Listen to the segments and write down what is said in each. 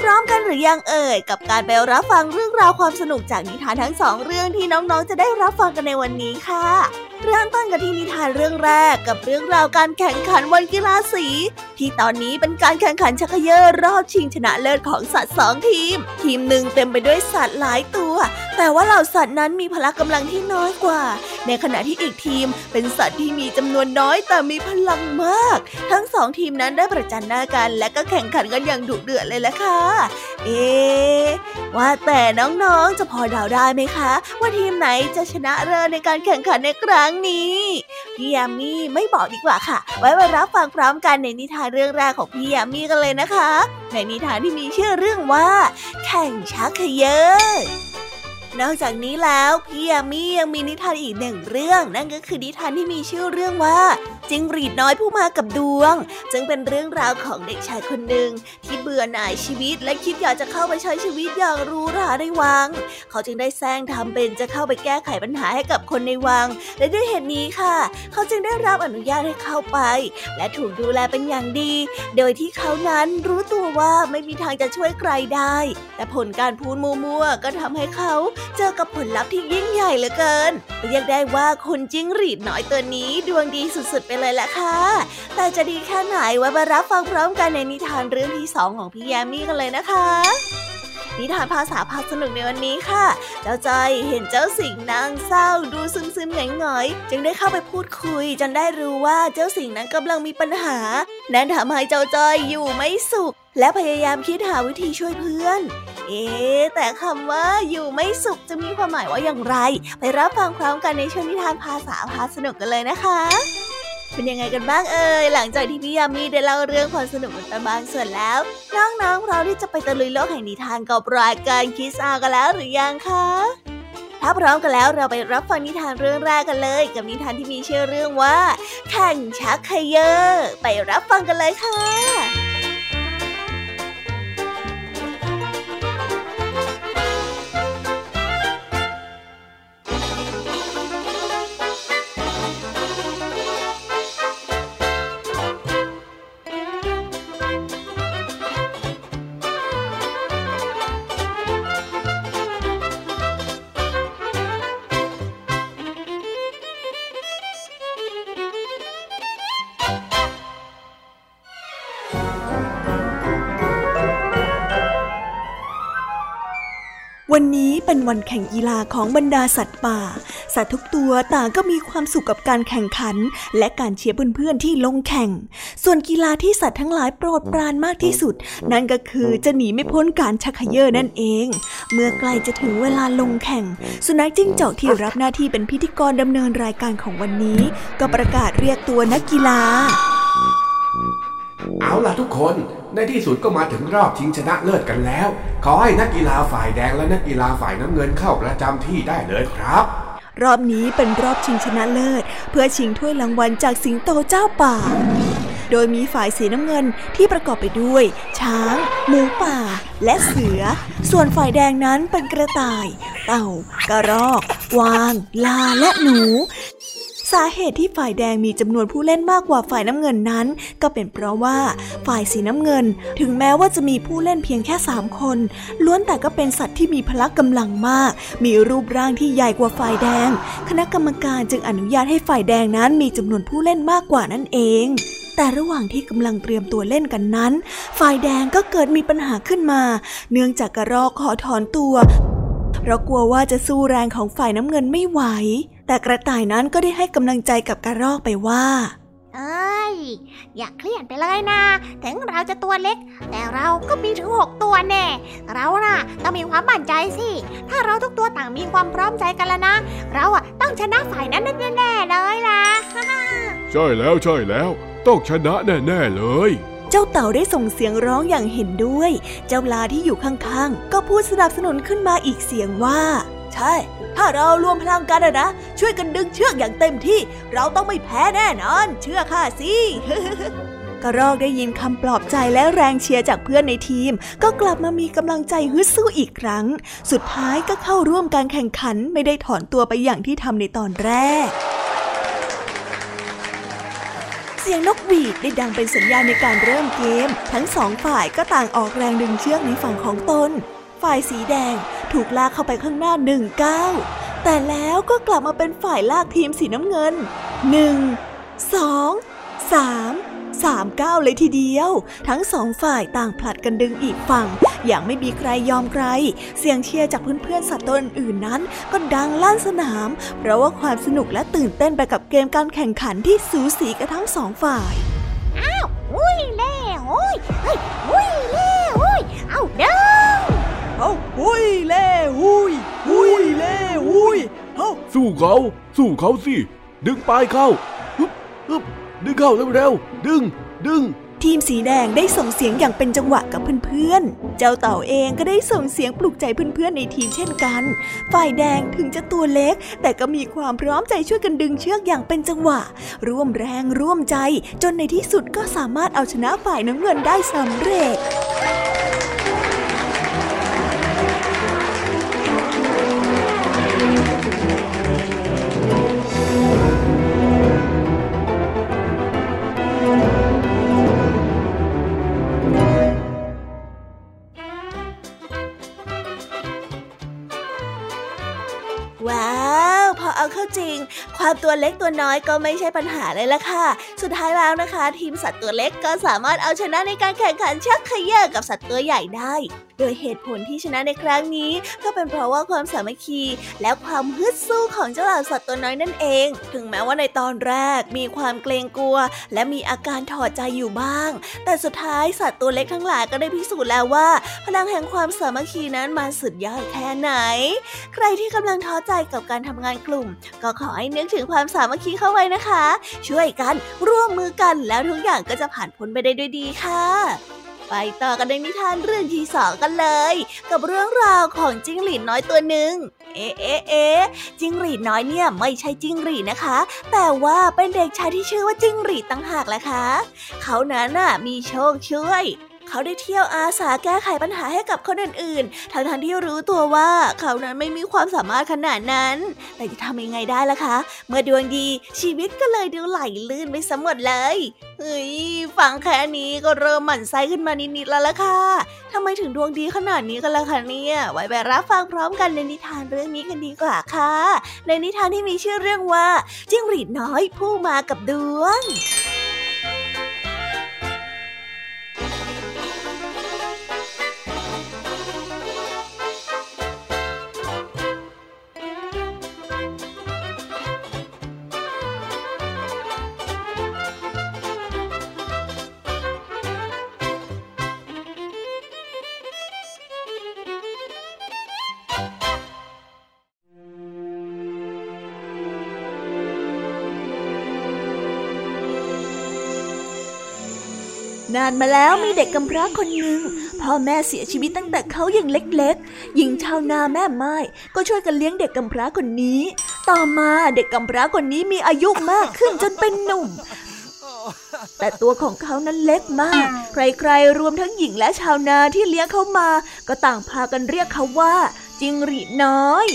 พร้อมกันหรือยังเอ่ย กับการไปรับฟังเรื่องราวความสนุกจากนิทานทั้งสองเรื่องที่น้องๆจะได้รับฟังกันในวันนี้ค่ะเริ่มต้นกันที่นิทานเรื่องแรกกับเรื่องราวการแข่งขันวันกีฬาสี ที่ตอนนี้เป็นการแข่งขันชักเยอรอบชิงชนะเลิศของสัตว์สองทีม ทีมหนึ่งเต็มไปด้วยสัตว์หลายตัว แต่ว่าเหล่าสัตว์นั้นมีพละกำลังที่น้อยกว่า ในขณะที่อีกทีมเป็นสัตว์ที่มีจำนวนน้อยแต่มีพลังมาก ทั้งสองทีมนั้นได้ประจันหน้ากัน และก็แข่งขันกันอย่างดุเดือดเลยละค่ะ เอ๊ว่าแต่น้องๆจะพอเดาได้ไหมคะ ว่าทีมไหนจะชนะเลิศในการแข่งขันในครั้งนี้ พี่ยามีไม่บอกดีกว่าค่ะ ไว้มารับฟังพร้อมกันในนิทานเรื่องแรกของพี่ยามีกันเลยนะคะ ในนิทานที่มีชื่อเรื่องว่า แข่งชักเยอนอกจากนี้แล้วพี่ยามียังมีนิทานอีกหนึ่งเรื่อง นั่นก็คือนิทานที่มีชื่อเรื่องว่า จิ้งหรีดน้อยผู้มากับดวง จึงเป็นเรื่องราวของเด็กชายคนหนึ่งที่เบื่อหน่ายชีวิตและคิดอยากจะเข้าไปใช้ชีวิตอย่างรู้ราในวัง เขาจึงได้แซงทำเป็นจะเข้าไปแก้ไขปัญหาให้กับคนในวัง และด้วยเหตุนี้ค่ะ เขาจึงได้รับอนุญาตให้เข้าไป และถูกดูแลเป็นอย่างดี โดยที่เขานั้นรู้ตัวว่าไม่มีทางจะช่วยใครได้ แต่ผลการพูดมัวๆก็ทำให้เขาเจอกับผลลัพธ์ที่ยิ่งใหญ่เหลือเกินเรียกได้ว่าคนจิ้งหรีดน้อยตัวนี้ดวงดีสุดๆไปเลยแหละค่ะ แต่จะดีแค่ไหนไว้มารับฟังพร้อมกันในนิทานเรื่องที่สองของพี่แยมมี่กันเลยนะคะ นิทานภาษาพาสนุกในวันนี้ค่ะ เจ้าจอยเห็นเจ้าสิงนางเศร้าดูซึมซึมหงอยๆจึงได้เข้าไปพูดคุย จนได้รู้ว่าเจ้าสิงนั้นกำลังมีปัญหา นั่นทำให้เจ้าจอยอยู่ไม่สุข และพยายามคิดหาวิธีช่วยเพื่อนเอ๊แต่คำว่าอยู่ไม่สุขจะมีความหมายว่าอย่างไร ไปรับฟังพร้อมกันในช่วงนิทานภาษาพาสนุกกันเลยนะคะ เป็นยังไงกันบ้างเอ่ยหลังจากที่พี่ยามีได้เล่าเรื่องความสนุกกันบางส่วนแล้ว น้องๆเราที่จะไปตะลุยโลกแห่งนิทานกับรายการคิสอากันแล้วหรือยังคะถ้าพร้อมกันแล้วเราไปรับฟังนิทานเรื่องแรกกันเลย กับนิทานที่มีชื่อเรื่องว่าแข่งชักเขยอไปรับฟังกันเลยค่ะ วันแข่งกีฬาของบรรดาสัตว์ป่า สัตว์ทุกตัวต่างก็มีความสุขกับการแข่งขัน และการเชียร์เพื่อนๆที่ลงแข่ง ส่วนกีฬาที่สัตว์ทั้งหลายโปรดปรานมากที่สุด นั่นก็คือจะหนีไม่พ้นการชักเยอนั่นเอง เมื่อใกล้จะถึงเวลาลงแข่ง สุนัขจิ้งจอกที่รับหน้าที่เป็นพิธีกรดำเนินรายการของวันนี้ ก็ประกาศเรียกตัวนักกีฬา เอาล่ะทุกคนในที่สุดก็มาถึงรอบชิงชนะเลิศกันแล้ว ขอให้นักกีฬาฝ่ายแดงและนักกีฬาฝ่ายน้ำเงินเข้าประจำที่ได้เลยครับ รอบนี้เป็นรอบชิงชนะเลิศ เพื่อชิงถ้วยรางวัลจากสิงโตเจ้าป่า โดยมีฝ่ายสีน้ำเงินที่ประกอบไปด้วย ช้าง หมูป่า และเสือ ส่วนฝ่ายแดงนั้นเป็นกระต่าย เต่า กระรอก วาง ลาและหนูาเหตุที่ฝ่ายแดงมีจำนวนผู้เล่นมากกว่าฝ่ายน้ำเงินนั้น ก็เป็นเพราะว่าฝ่ายสีน้ำเงิน ถึงแม้ว่าจะมีผู้เล่นเพียงแค่สามคน ล้วนแต่ก็เป็นสัตว์ที่มีพละกำลังมาก มีรูปร่างที่ใหญ่กว่าฝ่ายแดง คณะกรรมการจึงอนุญาตให้ฝ่ายแดงนั้นมีจำนวนผู้เล่นมากกว่านั่นเองแต่ระหว่างที่กำลังเตรียมตัวเล่นกันนั้น ฝ่ายแดงก็เกิดมีปัญหาขึ้นมา เนื่องจากกระรอกขอถอนตัว เพราะกลัวว่าจะสู้แรงของฝ่ายน้ำเงินไม่ไหว แต่กระต่ายนั้นก็ได้ให้กำลังใจกับกระรอกไปว่า เอ้ย อย่าเครียดไปเลยนะ ถึงเราจะตัวเล็ก แต่เราก็มีถึงหกตัวแน่ เราน่ะต้องมีความมั่นใจสิ ถ้าเราทุกตัวต่างมีความพร้อมใจกันแล้วนะ เราอะต้องชนะฝ่ายนั้นแน่ๆเลยล่ะ ใช่แล้วใช่แล้ว ต้องชนะแน่ๆเลยพเจ้าเต่าได้ส่งเสียงร้องอย่างเห็นด้วย เจ้าลาที่อยู่ข้างๆ ก็พูดสนับสนุนขึ้นมาอีกเสียงว่า ใช่ ถ้าเรารวมพลังกันนะ ช่วยกันดึงเชือกอย่างเต็มที่ เราต้องไม่แพ้แน่นอน เชื่อข้าสิกระรอกได้ยินคำปลอบใจและแรงเชียร์จากเพื่อนในทีม ก็กลับมามีกำลังใจฮึดสู้อีกครั้ง สุดท้ายก็เข้าร่วมการแข่งขันไม่ได้ถอนตัวไปอย่างที่ทำในตอนแรกเสียงนกหวีดได้ดังเป็นสัญญาณในการเริ่มเกม ทั้งสองฝ่ายก็ต่างออกแรงดึงเชือกในฝั่งของตน ฝ่ายสีแดงถูกลากเข้าไปข้างหน้าหนึ่งก้าวแต่แล้วก็กลับมาเป็นฝ่ายลากทีมสีน้ำเงินหนึ่งสองสามสามก้าวเลยทีเดียว ทั้งสองฝ่ายต่างผลัดกันดึงอีกฝั่ง อย่างไม่มีใครยอมใคร เสียงเชียร์จากเพื่อนๆสัตว์ตัวอื่นนั้น ก็ดังลั่นสนาม เพราะว่าความสนุกและตื่นเต้นไปกับเกมการแข่งขันที่สูสีกันทั้งสองฝ่าย อ้าว อุ้ยเล่อุ้ยเฮ้ยอุ้ยเล่อุ้ย เอาเด้อ เอาหุยเล่หุยหุยเล่หุยเอาสู้เขา สู้เขาสิ ดึงปลายเข้าฮึบฮึบดึงเข้าเร็วๆ ดึง ดึง ทีมสีแดงได้ส่งเสียงอย่างเป็นจังหวะกับเพื่อนๆ เจ้าเต่าเองก็ได้ส่งเสียงปลุกใจเพื่อนๆในทีมเช่นกัน ฝ่ายแดงถึงจะตัวเล็ก แต่ก็มีความพร้อมใจช่วยกันดึงเชือกอย่างเป็นจังหวะ ร่วมแรงร่วมใจ จนในที่สุดก็สามารถเอาชนะฝ่ายน้ำเงินได้สำเร็จ ตัวเล็กตัวน้อยก็ไม่ใช่ปัญหาเลยล่ะค่ะ สุดท้ายแล้วนะคะ ทีมสัตว์ตัวเล็กก็สามารถเอาชนะในการแข่งขันชักขย่อกับสัตว์ตัวใหญ่ได้ โดยเหตุผลที่ชนะในครั้งนี้ ก็เป็นเพราะว่าความสามัคคี และความฮึดสู้ของเจ้าเหล่าสัตว์ตัวน้อยนั่นเอง ถึงแม้ว่าในตอนแรกมีความเกรงกลัว และมีอาการถอดใจอยู่บ้าง แต่สุดท้ายสัตว์ตัวเล็กทั้งหลายก็ได้พิสูจน์แล้วว่า พลังแห่งความสามัคคีนั้นมันสุดยอดแค่ไหน ใครที่กำลังท้อใจกับการทำงานกลุ่ม ก็ขอให้นึกถึงความสามัคคีเข้าไว้นะคะ ช่วยกันร่วมมือกันแล้วทุกอย่างก็จะผ่านพ้นไปได้ด้วยดีค่ะ ไปต่อกันในนิทานเรื่องที่สองกันเลย กับเรื่องราวของจิ้งหรีดน้อยตัวหนึ่งเอ๊ะเอ๊ะเอ๊ะจิ้งหรีดน้อยเนี่ยไม่ใช่จิ้งหรีดนะคะ แต่ว่าเป็นเด็กชายที่ชื่อว่าจิ้งหรีดตั้งหากแหละค่ะเขานั้นน่ะมีโชคช่วย เขาได้เที่ยวอาสาแก้ไขปัญหาให้กับคนอื่นๆ ทั้งทที่รู้ตัวว่าเขานั้นไม่มีความสามารถขนาดนั้น แต่จะทำยังไงได้ล่ะคะ เมื่อดวงดีชีวิตก็เลยดูไหลลื่นไปสมหมดเลย เฮ้ยฟังแค่นี้ก็เริ่มหมั่นไส้ขึ้นมานิดๆแล้วล่ะค่ะทำไมถึงดวงดีขนาดนี้กันล่ะคะเนี่ย ไว้ไปรับฟังพร้อมกันในนิทานเรื่องนี้กันดีกว่าค่ะ ในนิทานที่มีชื่อเรื่องว่าจิ้งหรีดน้อยผู้มากับดวงานมาแล้วมีเด็กกำพร้าคนหนึ่งพ่อแม่เสียชีวิตตั้งแต่เขายังเล็กๆ หญิงชาวนาแม่ไม้ก็ช่วยกันเลี้ยงเด็กกำพร้าคนนี้ ต่อมาเด็กกำพร้าคนนี้มีอายุมากขึ้นจนเป็นหนุ่ม แต่ตัวของเขานั้นเล็กมาก ใครๆ รวมทั้งหญิงและชาวนาที่เลี้ยงเขามา ก็ต่างพากันเรียกเขาว่า จิงหรีน้อย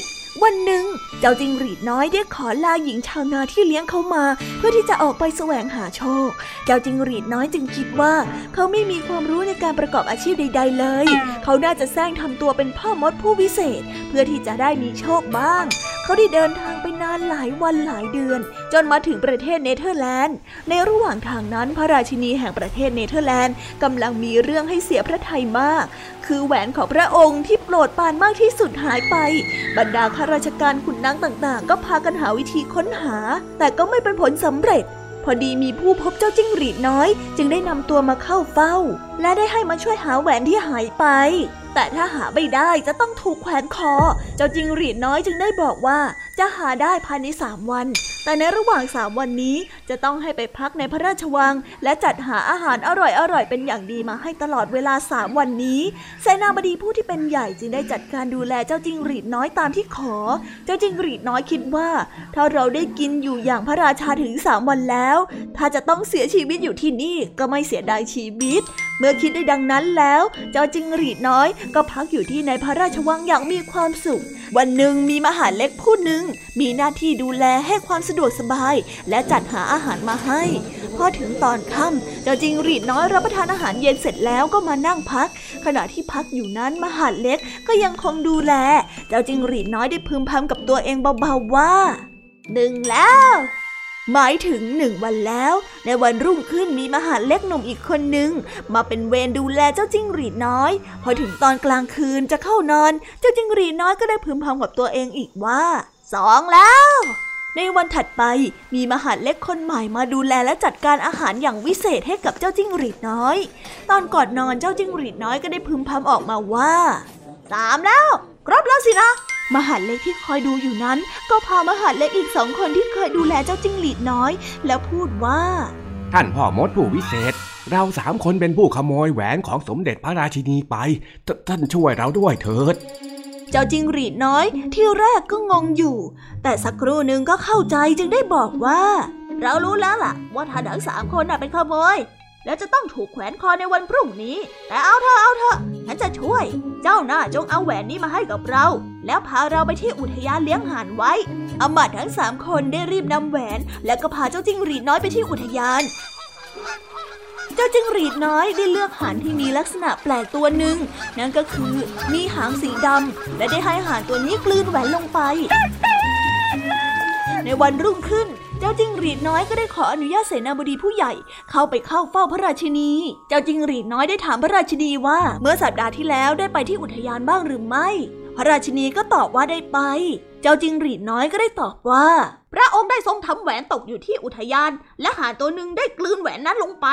วันหนึ่งเจ้าจิงหรีดน้อยได้ขอลาหญิงชาวนาที่เลี้ยงเขามา เพื่อที่จะออกไปแสวงหาโชค เจ้าจิงหรีดน้อยจึงคิดว่าเขาไม่มีความรู้ในการประกอบอาชีพใด ๆ เลย เขาน่าจะแสร้งทำตัวเป็นพ่อมดผู้วิเศษ เพื่อที่จะได้มีโชคบ้าง เขาได้เดินทางไปนานหลายวันหลายเดือน จนมาถึงประเทศเนเธอร์แลนด์ ในระหว่างทางนั้นพระราชินีแห่งประเทศเนเธอร์แลนด์กำลังมีเรื่องให้เสียพระทัยมาก คือแหวนของพระองค์ที่โปรดปานมากที่สุดหายไป บรรดาข้าราชการขุนนางต่างๆ ก็พากันหาวิธีค้นหา แต่ก็ไม่เป็นผลสำเร็จพอดีมีผู้พบเจ้าจิ้งหรีดน้อย จึงได้นำตัวมาเข้าเฝ้า และได้ให้มาช่วยหาแหวนที่หายไป แต่ถ้าหาไม่ได้จะต้องถูกแขวนคอ เจ้าจิงหรีดน้อยจึงได้บอกว่า จะหาได้ภายในสามวัน แต่ในระหว่างสามวันนี้จะต้องให้ไปพักในพระราชวัง และจัดหาอาหารอร่อยๆ เป็นอย่างดีมาให้ตลอดเวลาสามวันนี้เสนาบดีผู้ที่เป็นใหญ่จึงได้จัดการดูแลเจ้าจิงหรีดน้อยตามที่ขอ เจ้าจิงหรีดน้อยคิดว่า ถ้าเราได้กินอยู่อย่างพระราชาถึงสามวันแล้ว ถ้าจะต้องเสียชีวิตอยู่ที่นี่ก็ไม่เสียดายชีวิต เมื่อคิดได้ดังนั้นแล้ว เจ้าจิงหรีดน้อย ก็พักอยู่ที่ในพระราชวังอย่างมีความสุข วันหนึ่งมีมหาเล็กผู้หนึ่งมีหน้าที่ดูแลให้ความสะดวกสบาย และจัดหาอาหารมาให้ พอถึงตอนค่ำเจ้าจิงหรีดน้อยรับประทานอาหารเย็นเสร็จแล้วก็มานั่งพัก ขณะที่พักอยู่นั้นมหาเล็กก็ยังคงดูแล เจ้าจิงหรีดน้อยได้พึมพำกับตัวเองเบาๆว่าหนึ่งแล้วหมายถึงหนึ่งวันแล้ว ในวันรุ่งขึ้นมีมหาเล็กหนุ่มอีกคนหนึ่งมาเป็นเวรดูแลเจ้าจิ้งหรีดน้อย พอถึงตอนกลางคืนจะเข้านอน เจ้าจิ้งหรีดน้อยก็ได้พึมพำกับตัวเองอีกว่า สองแล้ว ในวันถัดไปมีมหาดเล็กคนใหม่มาดูแลและจัดการอาหารอย่างวิเศษให้กับเจ้าจิ้งหรีดน้อย ตอนก่อนนอนเจ้าจิ้งหรีดน้อยก็ได้พึมพำออกมาว่าสามแล้วครบแล้วสินะมหาดเล็กที่คอยดูอยู่นั้น ก็พามหาดเล็กอีกสองคนที่เคยดูแลเจ้าจิ้งหรีดน้อย แล้วพูดว่า ท่านพ่อมดผู้วิเศษ เราสามคนเป็นผู้ขโมยแหวนของสมเด็จพระราชินีไป ท่านช่วยเราด้วยเถิด เจ้าจิงหรีดน้อยที่แรกก็งงอยู่ แต่สักครู่หนึ่งก็เข้าใจจึงได้บอกว่า เรารู้แล้วล่ะ ว่าท่านทั้งสามคนน่ะเป็นขโมยแล้วจะต้องถูกแขวนคอในวันพรุ่งนี้ แต่เอาเถอะเอาเถอะฉันจะช่วย เจ้าหน้าจงเอาแหวนนี้มาให้กับเรา แล้วพาเราไปที่อุทยานเลี้ยงห่านไว้อำมาตย์ทั้งสามคนได้รีบนำแหวน และก็พาเจ้าจิงหรีดน้อยไปที่อุทยาน เจ้าจิงหรีดน้อยได้เลือกหานที่มีลักษณะแปลกตัวหนึ่งนั่นก็คือมีหางสีดำและได้ให้หานตัวนี้กลืนแหวนลงไป ในวันรุ่งขึ้นเจ้าจิงหรีดน้อยก็ได้ขออนุญาตเสนาบดีผู้ใหญ่ เข้าไปเข้าเฝ้าพระราชินี เจ้าจิงหรีดน้อยได้ถามพระราชินีว่า เมื่อสัปดาห์ที่แล้วได้ไปที่อุทยานบ้างหรือไม่ พระราชินีก็ตอบว่าได้ไป เจ้าจิงหรีดน้อยก็ได้ตอบว่า พระองค์ได้ทรงทำแหวนตกอยู่ที่อุทยาน และหาตัวหนึ่งได้กลืนแหวนนั้นลงไป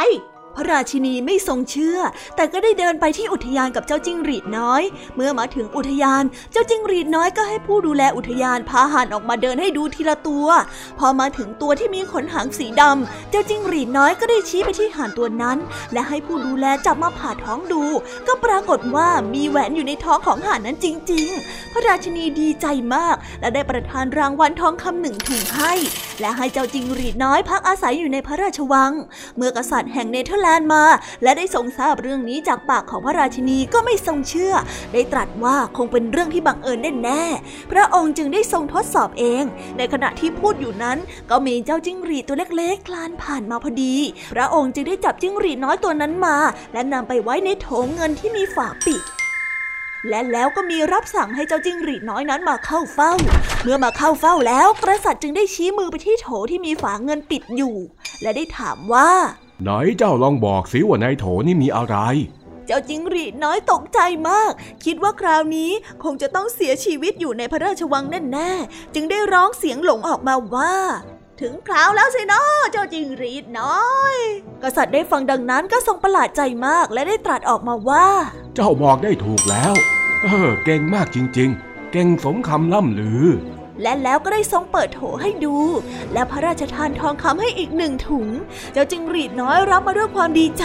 ระราชินีไม่ทรงเชื่อ แต่ก็ได้เดินไปที่อุทยานกับเจ้าจิ้งหรีดน้อย เมื่อมาถึงอุทยาน เจ้าจิ้งหรีดน้อยก็ให้ผู้ดูแลอุทยานพาห่านออกมาเดินให้ดูทีละตัว พอมาถึงตัวที่มีขนหางสีดำเจ้าจิ้งหรีดน้อยก็ได้ชี้ไปที่ห่านตัวนั้น และให้ผู้ดูแลจับมาผ่าท้องดู ก็ปรากฏว่ามีแหวนอยู่ในท้องของห่านนั้นจริง ๆ พระราชินีดีใจมาก และได้ประทานรางวัลทองคำหนึ่งถุงให้ และให้เจ้าจิงหรีดน้อยพักอาศัยอยู่ในพระราชวัง เมื่อกษัตริย์แห่งเนเธอร์แลนด์มา และได้ทรงทราบเรื่องนี้จากปากของพระราชินีก็ไม่ทรงเชื่อ ได้ตรัสว่าคงเป็นเรื่องที่บังเอิญแน่ๆพระองค์จึงได้ทรงทดสอบเอง ในขณะที่พูดอยู่นั้น ก็มีเจ้าจิ้งหรีดตัวเล็กๆ คลานผ่านมาพอดี พระองค์จึงได้จับจิ้งหรีดน้อยตัวนั้นมา และนำไปไว้ในโถเงินที่มีฝาปิดและแล้วก็มีรับสั่งให้เจ้าจิ้งหรีดน้อยนั้นมาเข้าเฝ้า เมื่อมาเข้าเฝ้าแล้ว กษัตริย์จึงได้ชี้มือไปที่โถที่มีฝาเงินปิดอยู่ และได้ถามว่า ไหนเจ้าลองบอกสิว่าในโถนี่มีอะไร เจ้าจิงหรีดน้อยตกใจมาก คิดว่าคราวนี้คงจะต้องเสียชีวิตอยู่ในพระราชวังแน่ๆจึงได้ร้องเสียงหลงออกมาว่า ถึงคราวแล้วสินะเจ้าจิงหรีดน้อย กษัตริย์ได้ฟังดังนั้นก็ทรงประหลาดใจมากและได้ตรัสออกมาว่า เจ้าบอกได้ถูกแล้ว เออเก่งมากจริง ๆ เก่งสมคำล่ำลือ และแล้วก็ได้ทรงเปิดโถให้ดู และพระราชทานทองคำให้อีกหนึ่งถุง เจ้าจิงหรีดน้อยรับมาด้วยความดีใจ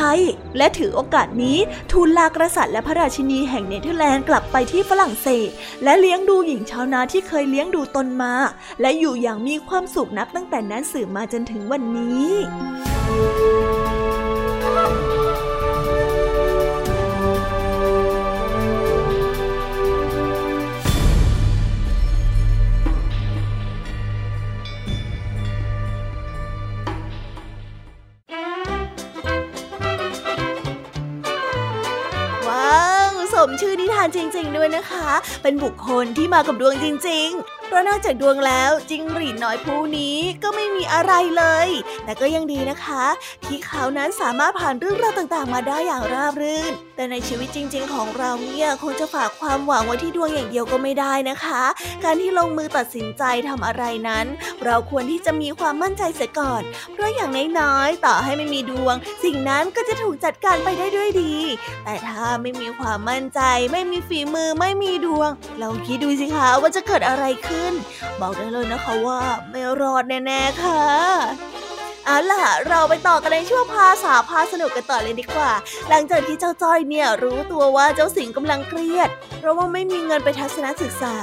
และถือโอกาสนี้ทูลลากษัตริย์และพระราชินีแห่งเนเธอร์แลนด์กลับไปที่ฝรั่งเศส และเลี้ยงดูหญิงชาวนาที่เคยเลี้ยงดูตนมา และอยู่อย่างมีความสุขนับตั้งแต่นั้นสืบมาจนถึงวันนี้ว้ มชื่อนิทานจริง ๆ ด้วยนะคะ เป็นบุคคลที่มากับดวงจริง ๆ เพราะนอกจากดวงแล้วจิงหรีดน้อยผู้นี้ก็ไม่มีอะไรเลย แต่ก็ยังดีนะคะ ที่เขานั้นสามารถผ่านเรื่องราวต่างๆ มาได้อย่างราบรื่นแต่ในชีวิตจริง ๆ ของเราเนี่ยคงจะฝากความหวังไว้ที่ดวงอย่างเดียวก็ไม่ได้นะคะ การที่ลงมือตัดสินใจทำอะไรนั้น เราควรที่จะมีความมั่นใจเสียก่อน เพราะอย่างน้อยๆต่อให้ไม่มีดวง สิ่งนั้นก็จะถูกจัดการไปได้ด้วยดี แต่ถ้าไม่มีความมั่นใจ ไม่มีฝีมือไม่มีดวงลองคิดดูสิคะว่าจะเกิดอะไรขึ้น บอกได้เลยนะคะว่าไม่รอดแน่ๆค่ะ เอาล่ะ เราไปต่อกันในช่วงภาษาพาสนุกกันต่อเลยดีกว่า หลังจากที่เจ้าจ้อยเนี่ยรู้ตัวว่าเจ้าสิงกำลังเครียด เพราะว่าไม่มีเงินไปทัศนศึกษา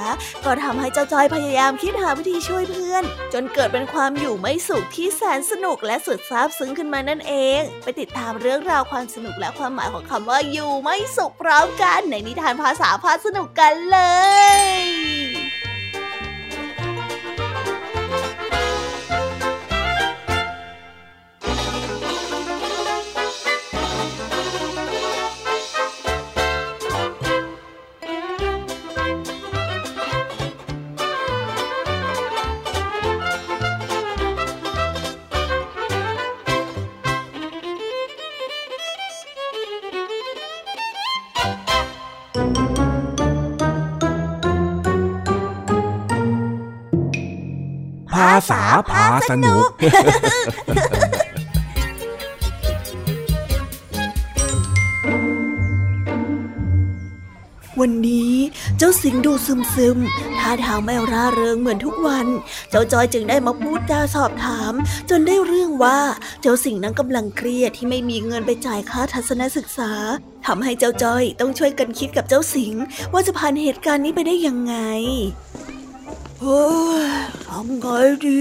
ก็ทำให้เจ้าจ้อยพยายามคิดหาวิธีช่วยเพื่อน จนเกิดเป็นความอยู่ไม่สุขที่แสนสนุกและสุดซาบซึ้งขึ้นมานั่นเอง ไปติดตามเรื่องราวความสนุกและความหมายของคำว่าอยู่ไม่สุขพร้อมกันในนิทานภาษาพาสนุกกันเลย ษาพาสนุกวันนี้เจ้าสิงดูซึมซึมท่าทางไม่ร่าเริงเหมือนทุกวัน เจ้าจอยจึงได้มาพูดจาสอบถาม จนได้เรื่องว่าเจ้าสิงนั้นกำลังเครียดที่ไม่มีเงินไปจ่ายค่าทัศนศึกษาทำให้เจ้าจอยต้องช่วยกันคิดกับเจ้าสิงว่าจะผ่านเหตุการณ์นี้ไปได้ยังไง เฮ้ยทำไงดี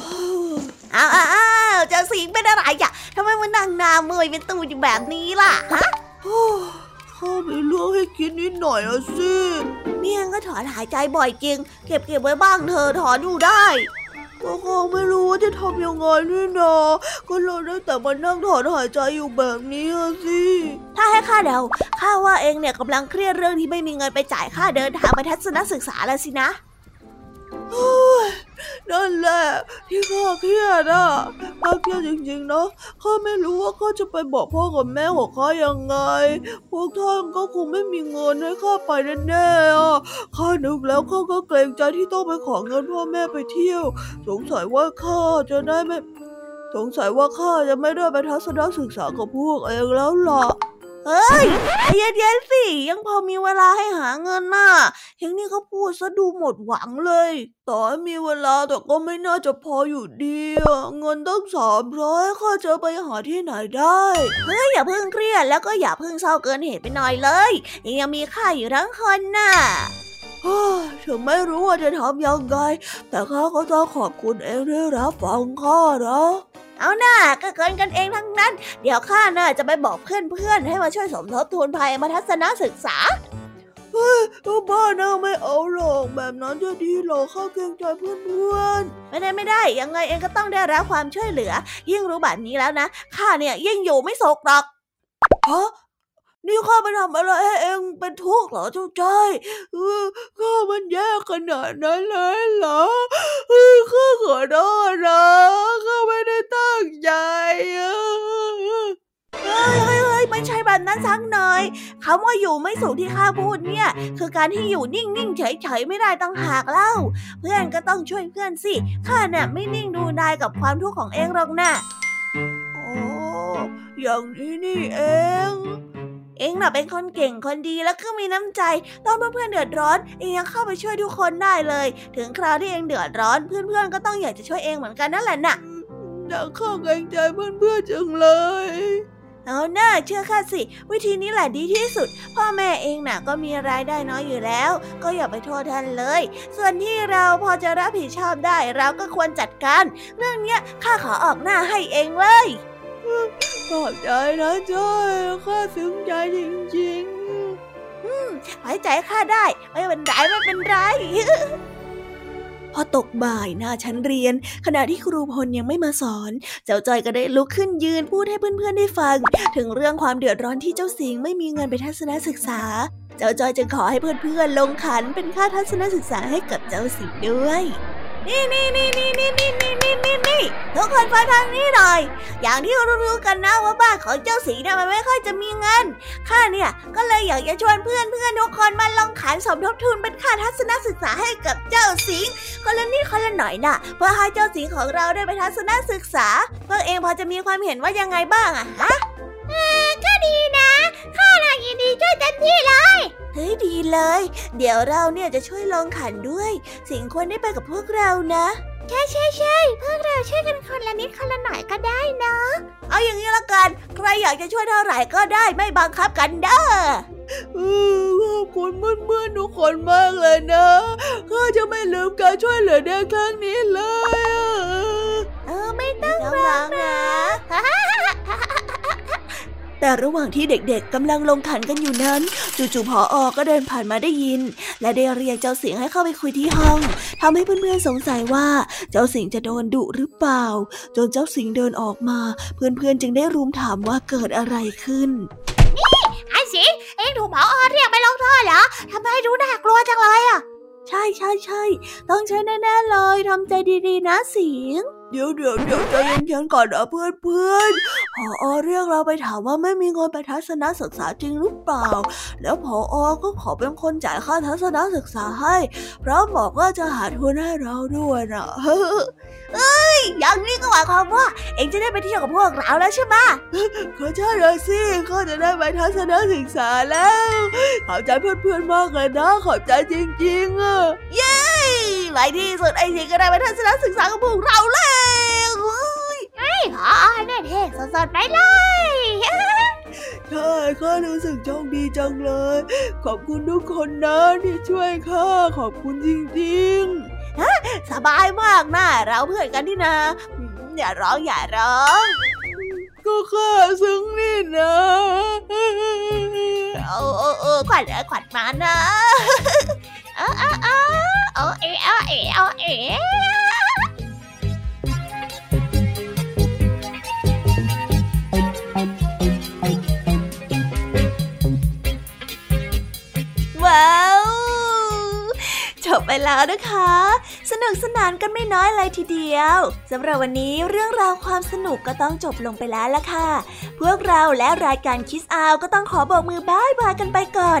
อ้าวอ้าวเจ้าสิงเป็นอะไรอะทำไมมันนั่งนาเมยเป็นตูดอยู่แบบนี้ล่ะฮะข้ามีเรื่องให้กินนิดหน่อยอะสิ เมี่ยงก็ถอนหายใจบ่อยจริง เก็บเก็บไว้บ้างเธอถอนอยู่ได้ ก็คงไม่รู้ว่าจะทำยังไงนี่นาก็เลยได้แต่มานั่งถอนหายใจอยู่แบบนี้สิ ถ้าให้ข้าเดาข้าว่าเองเนี่ยกำลังเครียดเรื่องที่ไม่มีเงินไปจ่ายค่าเดินทางไปทัศนศึกษาแล้วสินะ นั่นแหละที่ข้าเครียดอะข้าเครียดจริงๆนะข้าไม่รู้ว่าข้าจะไปบอกพ่อกับแม่ของข้ายังไง พวกท่านก็คงไม่มีเงินให้ข้าไปแน่ๆอะข้านึกแล้วข้าก็เกรงใจที่ต้องไปขอเงินพ่อแม่ไปเที่ยว สงสัยว่าข้าจะได้ไม่สงสัยว่าข้าจะไม่ได้ไปทัศนศึกษากับพวกเองแล้วล่ะ เฮ้ยเย็นๆสิ ยังพอมีเวลาให้หาเงินน่ะเฮงนี่เขาพูดซะดูหมดหวังเลย ต่อให้มีเวลาแต่ก็ไม่น่าจะพออยู่ดีเงินต้องสามร้อยข้าจะไปหาที่ไหนได้เฮ้ยอย่าเพิ่งเครียดแล้วก็อย่าเพิ่งเศร้าเกินเหตุไปหน่อยเลย ยังมีข้าอยู่ทั้งคนน่ะถึงไม่รู้ว่าจะทำยังไง แต่ข้าก็ต้องขอบคุณเองที่รับฟังข้านะ เอาหน้าก็เกินกันเองทั้งนั้น เดี๋ยวข้าน่าจะไปบอกเพื่อนๆ ให้มาช่วยสมทบทุนภัยมาทัศนศึกษาเฮ้ยบ้านะไม่เอาหรอกแบบนั้นจะดีหรอข้าเกรงใจเพื่อนๆ ไม่ได้ไม่ได้ ยังไงเองก็ต้องได้รับความช่วยเหลือ ยิ่งรู้แบบนี้แล้วนะข้าเนี่ยยิ่งอยู่ไม่สกหรอกฮะ นี่ข้าไปทำอะไรให้เองเป็นทุกข์เหรอเจ้าจ้อยข้ามันแย่ขนาดนั้นเลยเหรอข้าขอโทษนะข้าไม่ได้ตั้งใจเฮ้ยเฮ้ยเฮ้ยไม่ใช่แบบนั้นสักหน่อยคำว่าอยู่ไม่สุขที่ข้าพูดเนี่ย คือการที่อยู่นิ่งๆเฉยๆไม่ได้ต้องหากเล่า เพื่อนก็ต้องช่วยเพื่อนสิข้าเนี่ยไม่นิ่งดูได้กับความทุกข์ของเองหรอกนะโอ้อย่างนี้นี่เอง เองน่ะเป็นคนเก่งคนดีแล้วก็มีน้ำใจ ตอนเพื่อนๆเดือดร้อน เองยังเข้าไปช่วยทุกคนได้เลย ถึงคราวที่เองเดือดร้อน เพื่อนๆก็ต้องอยากจะช่วยเองเหมือนกันนั่นแหละน่ะอยากเข้าเกรงใจเพื่อนๆจังเลยเอาหน้าเชื่อข้าสิ วิธีนี้แหละดีที่สุด พ่อแม่เองน่ะก็มีรายได้น้อยอยู่แล้ว ก็อย่าไปโทษท่านเลย ส่วนที่เราพอจะรับผิดชอบได้เราก็ควรจัดการ เรื่องเนี้ยข้าขอออกหน้าให้เองเลย ขอบใจนะจ้อยข้าซึ้งใจจริงๆ อืมไว้ใจข้าได้ ไม่เป็นไรไม่เป็นไรพอตกบ่ายหน้าชั้นเรียน ขณะที่ครูพลยังไม่มาสอน เจ้าจอยก็ได้ลุกขึ้นยืนพูดให้เพื่อนๆได้ฟัง ถึงเรื่องความเดือดร้อนที่เจ้าสิงไม่มีเงินไปทัศนศึกษา เจ้าจอยจึงขอให้เพื่อนๆลงขันเป็นค่าทัศนศึกษาให้กับเจ้าสิงด้วย นี่นี่นี่นี่นี่นี่นี่นี่นี่นี่ทุกคนฟังทางนี้หน่อย อย่างที่รู้ๆกันนะว่าบ้านของเจ้าสีเนี่ยมันไม่ค่อยจะมีเงิน ข้าเนี่ยก็เลยอยากจะชวนเพื่อนเพื่อนทุกคนมาลองขันสมทบทุนเป็นค่าทัศนศึกษาให้กับเจ้าสิงคนละนิดคนละหน่อยน่ะ เพื่อให้เจ้าสิงของเราได้ไปทัศนศึกษาพวกเองพอจะมีความเห็นว่ายังไงบ้างอะฮะ ช่วยเต็มที่เลย เฮ้ยดีเลย เดี๋ยวเราเนี่ยจะช่วยลองขันด้วย สิงควรได้ไปกับพวกเรานะ ใช่ใช่ใช่พวกเราช่วยกันคนละนิดคนละหน่อยก็ได้นะ เอาอย่างนี้ละกัน ใครอยากจะช่วยเท่าไหร่ก็ได้ไม่บังคับกันเด้อขอบคุณเพื่อนๆทุกคนมากเลยนะข้าจะไม่ลืมการช่วยเหลือในครั้งนี้เลย เออไม่ต้องร้องนะ แต่ระหว่างที่เด็กๆกำลังลงขันกันอยู่นั้น จู่ๆพออก็เดินผ่านมาได้ยิน และได้เรียกเจ้าสิงให้เข้าไปคุยที่ห้องทำให้เพื่อนๆสงสัยว่าเจ้าสิงจะโดนดุหรือเปล่า จนเจ้าสิงเดินออกมา เพื่อนๆจึงได้รุมถามว่าเกิดอะไรขึ้นนี่ไอ้สิงเอ็งถูกพออเรียกไปลงโทษเหรอทำไมดูน่ากลัวจังเลยอะ ใช่ใช่ใช่ต้องใช้แน่ๆเลยทำใจดีๆนะสิงเดี๋ยวเดี๋ยวเดี๋ยวใจเย็นๆก่อนนะเพื่อนเพื่อนพออเรียกเราไปถามว่าไม่มีเงินไปทัศนศึกษาจริงหรือเปล่า แล้วพออก็ขอเป็นคนจ่ายค่าทัศนศึกษาให้ เพราะบอกว่าจะหาทุนให้เราด้วยนะเอ้ยอย่างนี้ก็หมายความว่า เองจะได้ไปเที่ยวกับพวกเราแล้วใช่ไหมก็ใช่เลยสิก็จะได้ไปทัศนศึกษาแล้วขอบใจเพื่อนๆมากเลยนะขอบใจจริงๆอะเย้ ไว้ที่สุดไอ้สิก็ได้ไปทัศนศึกษากับพวกเราแล้วไอ้พอแน่เท่สดๆไปเลยใช่ข้ารู้สึกโชคดีจังเลย ขอบคุณทุกคนนะที่ช่วยข้าขอบคุณจริงๆสบายมากนะเราเพื่อนกันที่นาอย่าร้องอย่าร้องก็ข้าซึ้งนี่นะเออเออเออขวัญขวัญมานะเออเออ เออเออเออเอเออบไปแล้วนะคะ สนุกสนานกันไม่น้อยเลยทีเดียวสำหรับวันนี้เรื่องราวความสนุกก็ต้องจบลงไปแล้วละค่ะ พวกเราและรายการคิสอาวก็ต้องขอบอกมือบายบายกันไปก่อน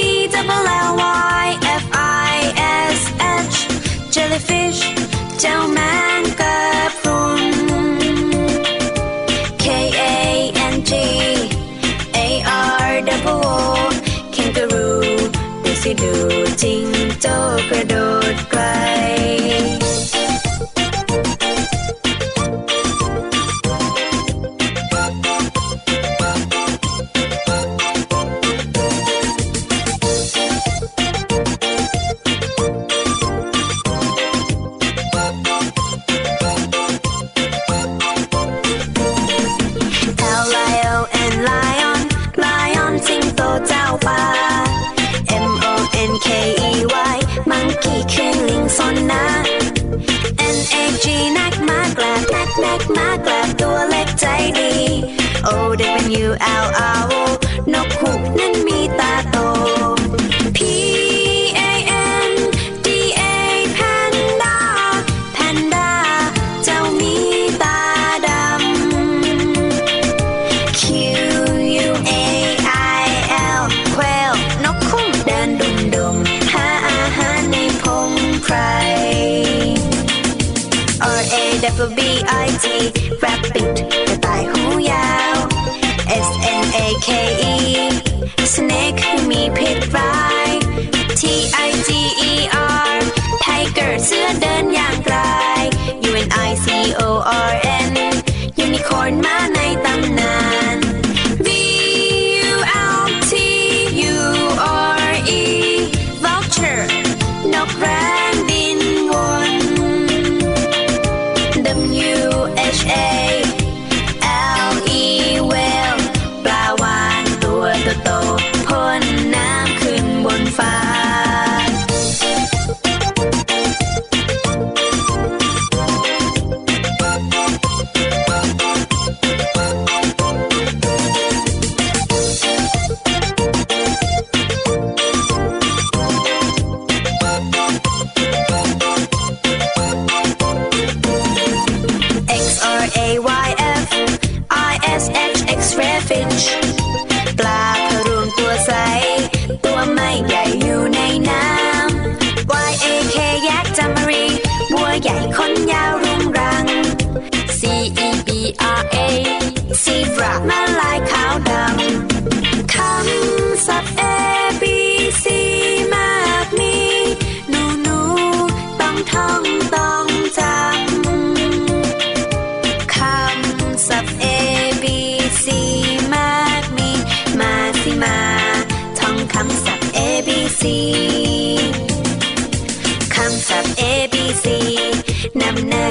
Martin. lady. Oh, dipping you out, I will.